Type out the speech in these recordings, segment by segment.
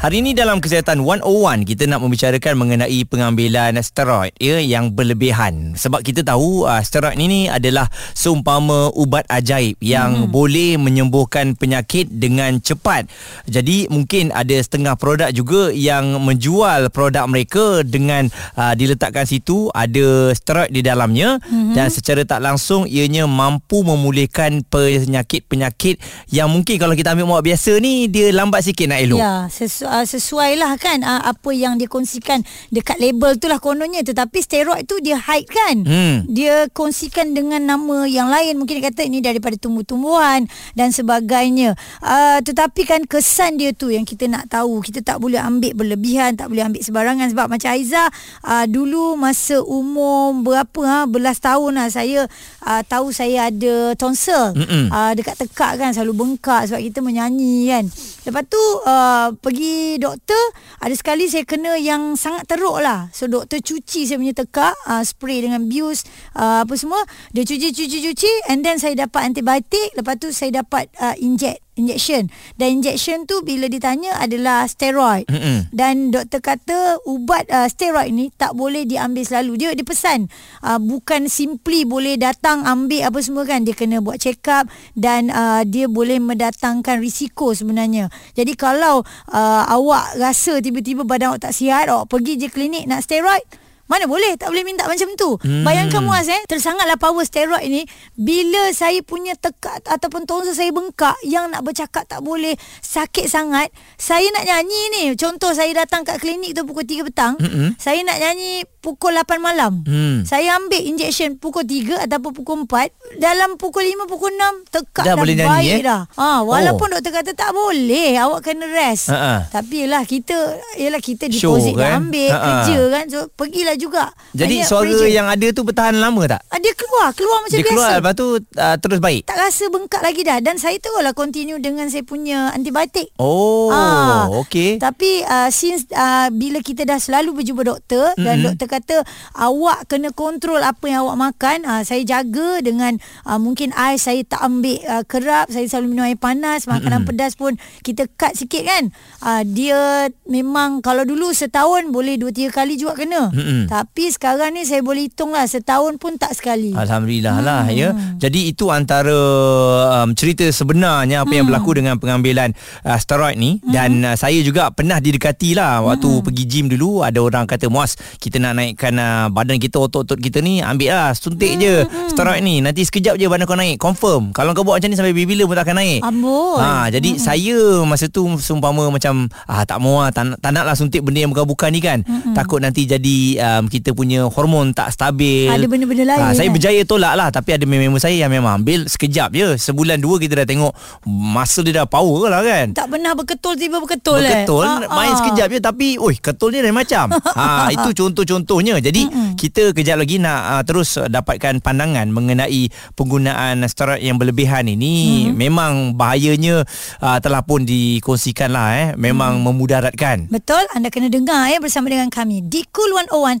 Hari ini dalam kesihatan 101 kita nak membicarakan mengenai pengambilan steroid ya yang berlebihan. Sebab kita tahu uh, steroid ini adalah seumpama ubat ajaib yang hmm. boleh menyembuhkan penyakit dengan cepat. Jadi mungkin ada setengah produk juga yang menjual produk mereka dengan uh, diletakkan situ ada steroid di dalamnya hmm. dan secara tak langsung ianya mampu memulihkan penyakit-penyakit yang mungkin kalau kita ambil ubat biasa ni dia lambat sikit nak elok. Ya, sesu- uh, sesuai lah kan uh, apa yang dia kongsikan dekat label tu lah kononnya. Tetapi steroid tu dia hide kan? Hmm. dia kongsikan dengan nama yang lain. Mungkin dia kata ini daripada tumbuh-tumbuhan dan sebagainya. Uh, tetapi kan kesan dia tu yang kita nak tahu. Kita tak boleh ambil berlebihan tak boleh ambil sebarangan. Sebab macam Aiza uh, dulu masa umur berapa ha, belas tahun lah saya uh, tahu saya ada tonsil. Uh, dekat tekak kan selalu bengkak sebab kita menyanyi kan. Lepas tu uh, pergi doktor ada sekali saya kena yang sangat teruk lah. So doktor cuci saya punya tekak uh, spray dengan bius uh, apa semua. Dia cuci cuci cuci and then saya dapat antibiotik. Lepas tu saya dapat uh, inject injection. Dan injection tu bila ditanya adalah steroid. Mm-hmm. dan doktor kata ubat uh, steroid ni tak boleh diambil selalu. Dia dia pesan uh, bukan simply boleh datang ambil apa semua kan. Dia kena buat check up dan uh, dia boleh mendatangkan risiko sebenarnya. Jadi kalau uh, awak rasa tiba-tiba badan awak tak sihat awak pergi je klinik nak steroid mana boleh tak boleh minta macam tu. Hmm. Bayangkan muas eh tersangatlah power steroid ni bila saya punya tekat ataupun tonsil saya bengkak yang nak bercakap tak boleh sakit sangat. Saya nak nyanyi ni. Contoh saya datang kat klinik tu pukul 3 petang. Hmm. Saya nak nyanyi pukul 8 malam. Hmm. Saya ambil injection pukul 3 ataupun pukul 4. Dalam pukul 5 pukul 6 tekak dah, dah boleh nyanyi, baik eh? dah. Ha walaupun oh. doktor kata tak boleh, awak kena rest. Uh-uh. Tapi yalah kita yalah kita deposit Show, kan? dah ambil uh-uh. kerja kan. So pergilah juga. Jadi suara pressure. yang ada tu bertahan lama tak? Uh, dia keluar, keluar macam dia biasa. Dia keluar lepas tu uh, terus baik. Tak rasa bengkak lagi dah dan saya teruslah continue dengan saya punya antibiotik. Oh, uh, okey. Tapi uh, since uh, bila kita dah selalu berjumpa doktor mm-hmm. dan doktor kata awak kena kontrol apa yang awak makan uh, saya jaga dengan uh, mungkin air saya tak ambil uh, kerap saya selalu minum air panas makanan mm-hmm. pedas pun kita cut sikit kan uh, dia memang kalau dulu setahun boleh 2 3 kali juga kena mm-hmm. Tapi sekarang ni saya boleh hitung lah setahun pun tak sekali alhamdulillah hmm. lah ya jadi itu antara um, cerita sebenarnya apa hmm. yang berlaku dengan pengambilan uh, steroid ni hmm. dan uh, saya juga pernah didekati lah waktu hmm. pergi gym dulu ada orang kata muas kita nak naikkan uh, badan kita otot-otot kita ni ambil lah suntik hmm. je steroid ni nanti sekejap je badan kau naik confirm kalau kau buat macam ni sampai bila pun tak akan naik Amboi. ha, jadi hmm. saya masa tu seumpama macam ah, tak mau lah tak, tak nak lah suntik benda yang bukan-bukan ni kan hmm. takut nanti jadi um, kita punya hormon tak stabil. Ada benda-benda lain. Ha, saya kan? berjaya tolak lah tapi ada member saya yang memang ambil sekejap je. Sebulan dua kita dah tengok masa dia dah power lah kan. Tak pernah berketul tiba berketul berketul eh? main ha, sekejap je tapi oi ketul dia lain macam. Ha, itu contoh-contohnya. Jadi hmm kita kejap lagi nak uh, terus dapatkan pandangan mengenai penggunaan steroid yang berlebihan ini. Hmm memang bahayanya uh, telah pun dikongsikan lah eh. Memang hmm memudaratkan. Betul anda kena dengar ya bersama dengan kami di Cool 101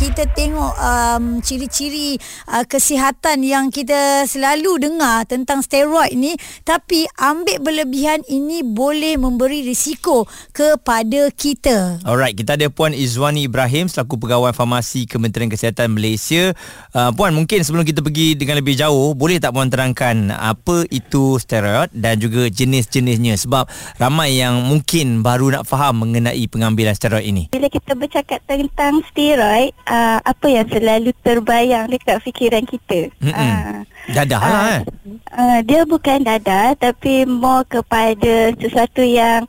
kita tengok um, ciri-ciri uh, kesihatan yang kita selalu dengar tentang steroid ni tapi ambil berlebihan ini boleh memberi risiko kepada kita. Alright, kita ada Puan Izwani Ibrahim selaku pegawai farmasi Kementerian Kesihatan Malaysia. Uh, Puan, mungkin sebelum kita pergi dengan lebih jauh, boleh tak Puan terangkan apa itu steroid dan juga jenis-jenisnya sebab ramai yang mungkin baru nak faham mengenai pengambilan steroid ini. Bila kita bercakap tentang steroid, uh, apa yang selalu terbayang dekat fikiran kita. Uh, dadah lah uh, eh. Uh, dia bukan dadah tapi more kepada sesuatu yang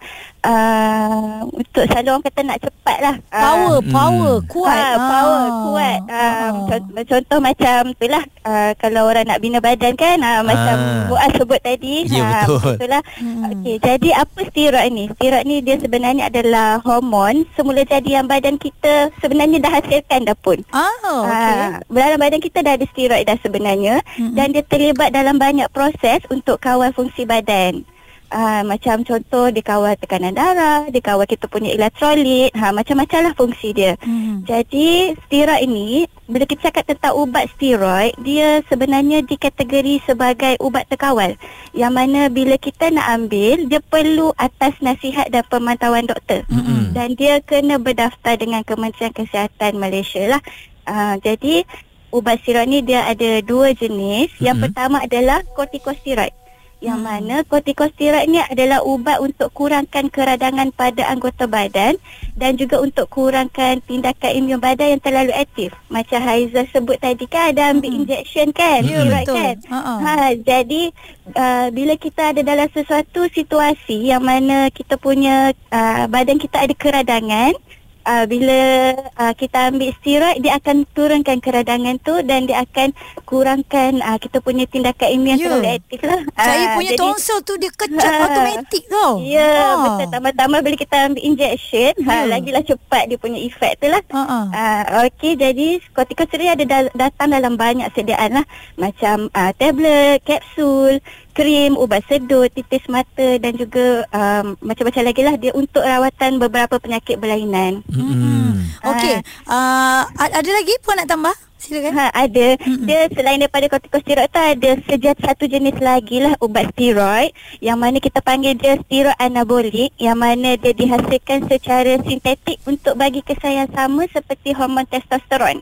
uh, untuk selalu orang kata nak cepat lah. Ah, Power, power, kuat. Ah, power kuat. Um, contoh, contoh macam itulah uh, kalau orang nak bina badan kan uh, macam Ah. Buat sebut tadi. Ya, Ah, betul. Itulah. Hmm. Okey, jadi apa steroid ni? Steroid ni dia sebenarnya adalah hormon semula jadi yang badan kita sebenarnya dah hasilkan dah pun. Oh, okey. Ah, dalam badan kita dah ada steroid dah sebenarnya mm-hmm. dan dia terlibat dalam banyak proses untuk kawal fungsi badan. Ah, macam contoh dia kawal tekanan darah, dia kawal kita punya elektrolit, ha macam-macam lah fungsi dia. Hmm. Jadi steroid ini bila kita cakap tentang ubat steroid, dia sebenarnya dikategori sebagai ubat terkawal. Yang mana bila kita nak ambil, dia perlu atas nasihat dan pemantauan doktor. Mm-mm. Dan dia kena berdaftar dengan Kementerian Kesihatan Malaysia lah. Uh, jadi ubat steroid ni dia ada dua jenis. Yang Mm-mm. pertama adalah kortikosteroid. Yang mana kortikosteroid ni adalah ubat untuk kurangkan keradangan pada anggota badan dan juga untuk kurangkan tindakan imun badan yang terlalu aktif. Macam Haiza sebut tadi kan ada ambil injection kan, Ya, steroid betul. kan. Ha, jadi uh, bila kita ada dalam sesuatu situasi yang mana kita punya uh, badan kita ada keradangan, uh, bila uh, kita ambil steroid dia akan turunkan keradangan tu dan dia akan kurangkan uh, kita punya tindakan imun Ya. terlalu aktif lah. Saya Ah, punya jadi- tonsil tu dia kecap Ah. automatik tau. Ya, Ah. betul. Tambah-tambah bila kita ambil injection, Ya. ha, lagilah cepat dia punya efek tu lah. Ah. Uh, Okey, jadi kortikosteroid ada dal- datang dalam banyak sediaan lah. Macam uh, tablet, kapsul, krim, ubat sedut, titis mata dan juga um, macam-macam lagi lah dia untuk rawatan beberapa penyakit berlainan. Mm-mm. Okey. Uh, ada lagi puan nak tambah? Silakan. Ha, ada. Dia selain daripada kortikosteroid tu ada sejat satu jenis lagi lah ubat steroid yang mana kita panggil dia steroid anabolik yang mana dia dihasilkan secara sintetik untuk bagi kesan yang sama seperti hormon testosteron.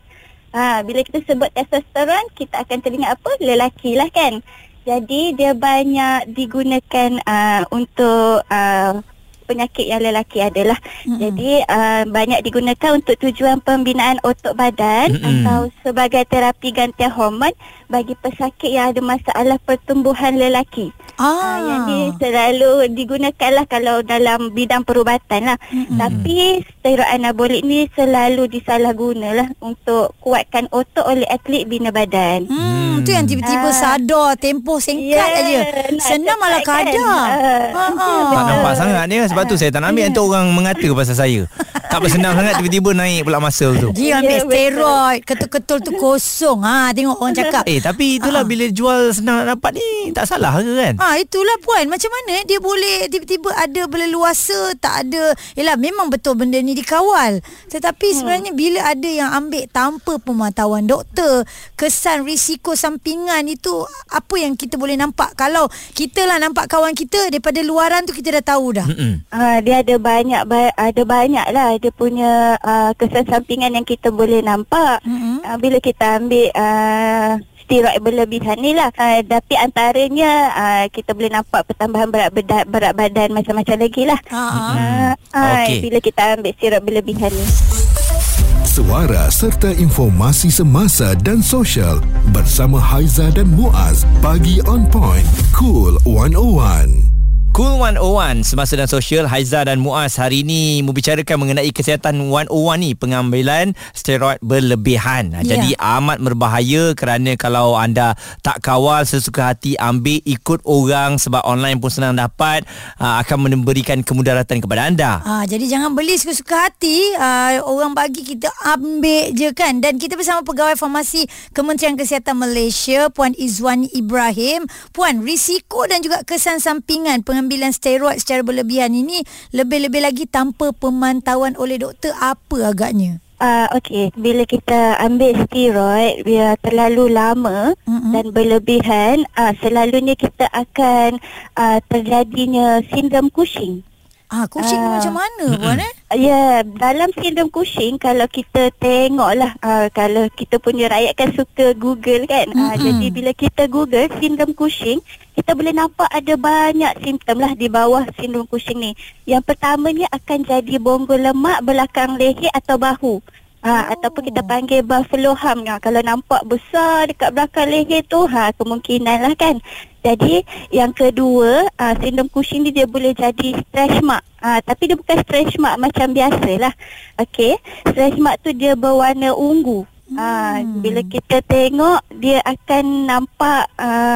Ha, bila kita sebut testosteron, kita akan teringat apa? Lelaki lah kan. Jadi dia banyak digunakan uh, untuk uh, penyakit yang lelaki adalah. Mm-hmm. Jadi uh, banyak digunakan untuk tujuan pembinaan otot badan mm-hmm. atau sebagai terapi gantian hormon bagi pesakit yang ada masalah pertumbuhan lelaki. Ah. Ah. yang ni selalu digunakan lah kalau dalam bidang perubatan lah. Mm-hmm. Tapi steroid anabolik ni selalu disalahguna lah untuk kuatkan otot oleh atlet bina badan. Hmm, tu yang tiba-tiba Ah. sadar tempoh singkat Ya, aja. Senang malah kan? kadar. Ah. Ha ah. Tak nampak sangat dia Sebab tu saya tak nak ambil Nanti orang mengata pasal saya. Tak bersenang sangat Tiba-tiba naik pula muscle tu. Dia ambil Ya, betul. steroid, ketul-ketul tu kosong. Ha, tengok orang cakap. Eh tapi itulah Bila jual senang nak dapat ni Tak salah ke kan? Ah itulah puan. Macam mana dia boleh tiba-tiba ada berleluasa tak ada? Yalah memang betul benda ni dikawal. Tetapi hmm. sebenarnya bila ada yang ambil tanpa pemantauan doktor kesan risiko sampingan itu apa yang kita boleh nampak? Kalau kita lah nampak kawan kita daripada luaran tu kita dah tahu dah. Mm-mm. Ah, dia ada banyak ba- ada banyak lah dia punya uh, kesan sampingan yang kita boleh nampak Mm-mm. uh, bila kita ambil uh, steroid berlebihan ni lah uh, tapi antaranya uh, kita boleh nampak pertambahan berat berat, berat badan macam-macam lagi lah ah. uh, Okey. bila kita ambil steroid berlebihan ni Suara serta informasi semasa dan sosial bersama Haiza dan Muaz. Pagi on point. Cool 101. Cool 101 Semasa dan Sosial Haiza dan Muaz hari ini membicarakan mengenai kesihatan 101 ni pengambilan steroid berlebihan. Ya. Jadi amat berbahaya kerana kalau anda tak kawal sesuka hati ambil ikut orang sebab online pun senang dapat uh, akan memberikan kemudaratan kepada anda. Ha, jadi jangan beli suka-suka hati uh, Orang bagi kita ambil je kan Dan kita bersama Pegawai Farmasi Kementerian Kesihatan Malaysia Puan Izwani Ibrahim Puan, risiko dan juga kesan sampingan Pengambilan steroid secara berlebihan ini Lebih-lebih lagi tanpa pemantauan oleh doktor Apa agaknya? Uh, Okey, bila kita ambil steroid dia terlalu lama mm-hmm. dan berlebihan, uh, selalunya kita akan uh, terjadinya sindrom Cushing. Ah, kucing Ah. macam mana Puan eh? Ya, dalam sindrom Cushing kalau kita tengoklah uh, kalau kita punya rakyat kan suka Google kan. Uh, Mm-mm. jadi bila kita Google sindrom Cushing, kita boleh nampak ada banyak simptom lah di bawah sindrom Cushing ni. Yang pertamanya akan jadi bonggol lemak belakang leher atau bahu. Ha, ataupun kita panggil buffalo hum. Ha, Kalau nampak besar dekat belakang leher tu ha, Kemungkinan lah kan. Jadi yang kedua ha, Sindrom Cushing ni dia boleh jadi stretch mark. Ha, Tapi dia bukan stretch mark macam biasa lah Okay Stretch mark tu dia berwarna ungu. Ha, Bila kita tengok Dia akan nampak uh,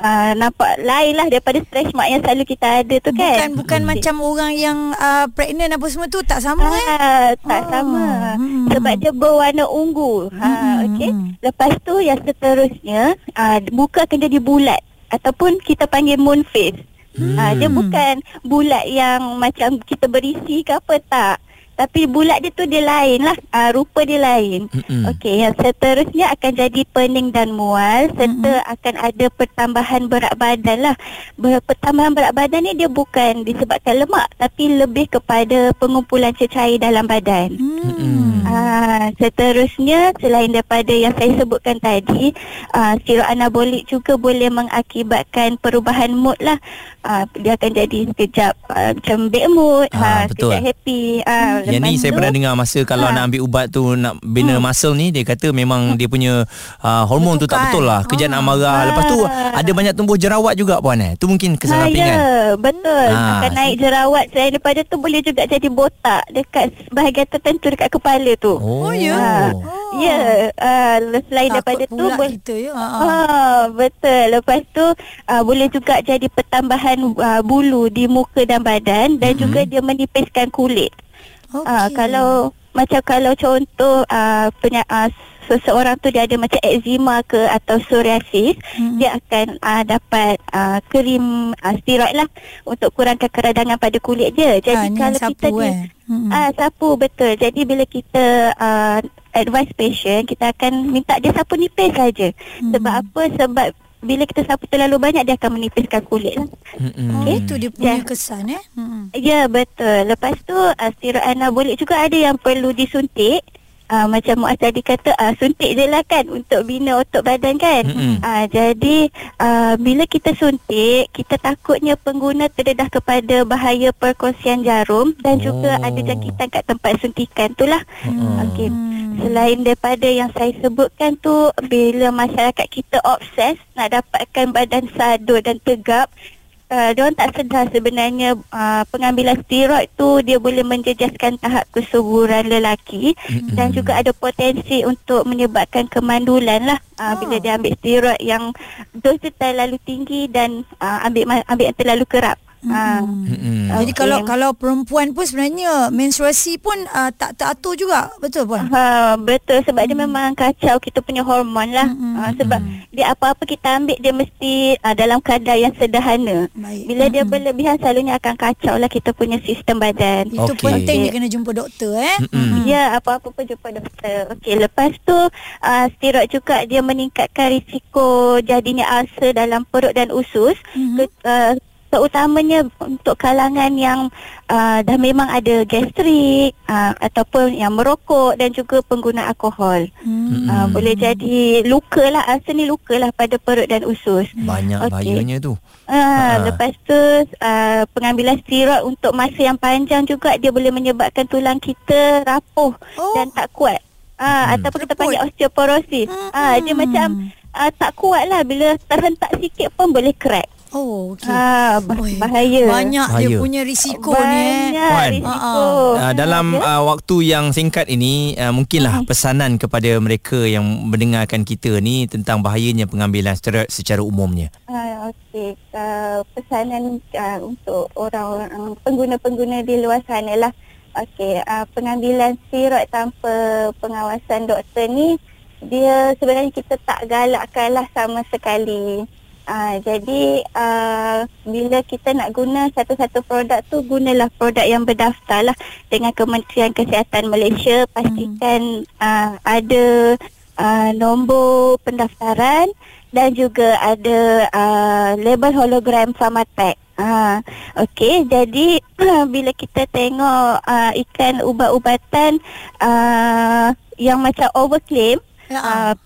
uh, nampak lain lah daripada stretch mark yang selalu kita ada tu kan. Bukan bukan hmm. macam orang yang uh, pregnant apa semua tu tak sama eh. Ah, tak oh. sama. Hmm. Sebab dia berwarna ungu. Ha Hmm. okey. Lepas tu yang seterusnya uh, muka akan jadi bulat ataupun kita panggil moon face. Hmm. Uh, dia bukan bulat yang macam kita berisi ke apa tak. Tapi bulat dia tu dia lain lah uh, Rupa dia lain Mm-mm. Okey yang seterusnya akan jadi pening dan mual Serta akan ada pertambahan berat badan lah Ber- Pertambahan berat badan ni dia bukan disebabkan lemak Tapi lebih kepada pengumpulan cecair dalam badan Mm-mm. Ah, seterusnya selain daripada yang saya sebutkan tadi, ah, sirop anabolik juga boleh mengakibatkan perubahan mood lah. Ah, dia akan jadi sekejap ah, macam bad mood, ah, betul. sekejap happy. Ah, Yang ni saya pernah dengar masa kalau Ha. nak ambil ubat tu nak bina muscle ni dia kata memang dia punya uh, hormon tu tak betul lah. Kejap nak marah. Lepas tu Ah. ada banyak tumbuh jerawat juga puan eh. Tu mungkin Ha, kesampingan. ya, betul. Ah, Akan naik jerawat selain daripada tu boleh juga jadi botak dekat bahagian tertentu dekat kepala tu. Oh, Oh, ya? Ah, Oh. Ya, uh, selain Takut daripada tu pula boleh kita ya. Ha. Ah, betul. Lepas tu uh, boleh juga jadi pertambahan uh, bulu di muka dan badan dan Mhm. juga dia menipiskan kulit. Ah, kalau macam kalau contoh uh, penya, uh, seseorang tu dia ada macam eczema ke atau psoriasis, Mhm. dia akan uh, dapat uh, krim uh, steroid lah untuk kurangkan keradangan pada kulit dia. Jadi ni kalau sapu, kita eh. Mm-mm. Ah sapu betul. Jadi bila kita uh, advise patient, kita akan minta dia sapu nipis saja. Hmm. Sebab apa? Sebab bila kita sapu terlalu banyak dia akan menipiskan kulit lah. Mm-mm. Oh, itu dia punya Ya. kesan eh. Mm-mm. Ya betul. Lepas tu uh, steroid anabolik juga ada yang perlu disuntik. Uh, macam Muaz tadi kata uh, suntik je lah kan untuk bina otot badan kan. Uh, jadi uh, bila kita suntik kita takutnya pengguna terdedah kepada bahaya perkongsian jarum dan juga Oh. ada jangkitan kat tempat suntikan tu lah. Okey. Selain daripada yang saya sebutkan tu bila masyarakat kita obses nak dapatkan badan sadur dan tegap Uh, diorang tak sedar sebenarnya uh, pengambilan steroid tu dia boleh menjejaskan tahap kesuburan lelaki Mm-mm. dan juga ada potensi untuk menyebabkan kemandulan lah uh, bila dia ambil steroid yang dos dia terlalu tinggi dan uh, ambil ambil yang terlalu kerap. Uh, Mm-mm. Jadi kalau kalau perempuan pun sebenarnya menstruasi pun uh, tak teratur juga. Betul puan? Ha, betul sebab dia memang kacau kita punya hormon lah. Mm-mm. Ha, sebab dia apa-apa kita ambil dia mesti uh, dalam kadar yang sederhana. Baik. Bila dia berlebihan selalunya akan kacau lah kita punya sistem badan. Itu Okey. penting dia kena jumpa doktor eh. Mm-mm. Ya, apa-apa pun jumpa doktor. Okey, lepas tu uh, steroid juga dia meningkatkan risiko jadinya ulcer dalam perut dan usus. Mhm. Ke, uh, terutamanya untuk kalangan yang uh, dah memang ada gastrik uh, ataupun yang merokok dan juga pengguna alkohol. Hmm. Uh, boleh jadi luka lah, ulcer ni luka lah pada perut dan usus. Banyak Okey. bahayanya tu. Ah, Ha. lepas tu uh, pengambilan steroid untuk masa yang panjang juga dia boleh menyebabkan tulang kita rapuh Oh. dan tak kuat. Ah, Hmm. ataupun kita panggil osteoporosis. Hmm. Ah, dia macam uh, tak kuat lah bila terhentak sikit pun boleh crack. Oh, okey. Ah, bahaya. Banyak dia Bahaya. punya risiko ni eh. Banyak Puan. risiko. Uh, dalam uh, waktu yang singkat ini uh, mungkinlah pesanan kepada mereka yang mendengarkan kita ni tentang bahayanya pengambilan steroid secara umumnya. Ah, Okey, uh, pesanan uh, untuk orang-orang pengguna-pengguna di luar sana lah. Okey, uh, pengambilan steroid tanpa pengawasan doktor ni dia sebenarnya kita tak galakkan lah sama sekali. Uh, jadi uh, bila kita nak guna satu-satu produk tu gunalah produk yang berdaftar lah dengan Kementerian Kesihatan Malaysia pastikan uh, ada uh, nombor pendaftaran dan juga ada uh, label hologram Pharmatech. Ha, okey, jadi bila kita tengok uh, iklan ubat-ubatan uh, yang macam overclaim, uh,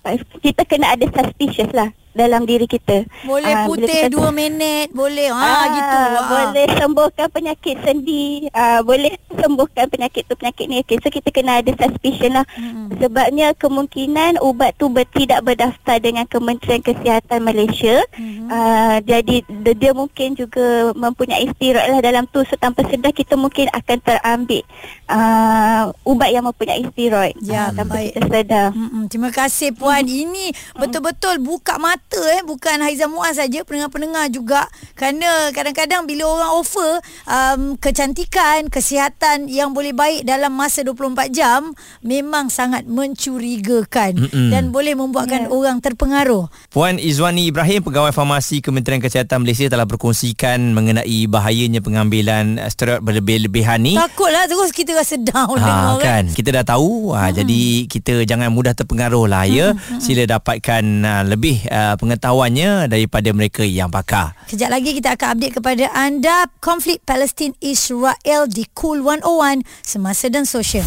kita kena ada suspicious lah. Dalam diri kita. Boleh Ah, bila putih kita- 2 minit, boleh. Ha Ah, gitu. Ha. Boleh sembuhkan penyakit sendi. Ah, boleh sembuhkan penyakit tu penyakit ni. Okay, so kita kena ada suspicion lah. Hmm. Sebabnya kemungkinan ubat tu ber, tidak berdaftar dengan Kementerian Kesihatan Malaysia. Hmm. Ah, jadi dia, dia mungkin juga mempunyai steroid lah dalam tu. So tanpa sedar kita mungkin akan terambil ah, ubat yang mempunyai steroid. Ya, Ah, tanpa baik. kita sedar. Mm-mm, terima kasih puan. Ini betul-betul buka mata eh bukan Haiza Muaz saja pendengar-pendengar juga kerana kadang-kadang bila orang offer um, kecantikan, kesihatan yang boleh baik dalam masa 24 jam memang sangat mencurigakan Mm-mm. dan boleh membuatkan Ya. orang terpengaruh. Puan Izwani Ibrahim, Pegawai Farmasi Kementerian Kesihatan Malaysia telah berkongsikan mengenai bahayanya pengambilan uh, steroid berlebih-lebihan ni. Takutlah terus kita rasa down Ha, dengar kan kita dah tahu ha, Hmm. jadi kita jangan mudah terpengaruh lah ya sila dapatkan uh, lebih uh, pengetahuannya daripada mereka yang pakar Kejap lagi kita akan update kepada anda konflik Palestin Israel di Cool 101 semasa dan sosial.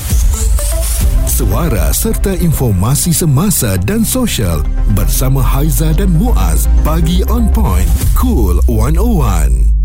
Suara serta informasi semasa dan sosial bersama Haiza dan Muaz. Pagi on point. Cool 101.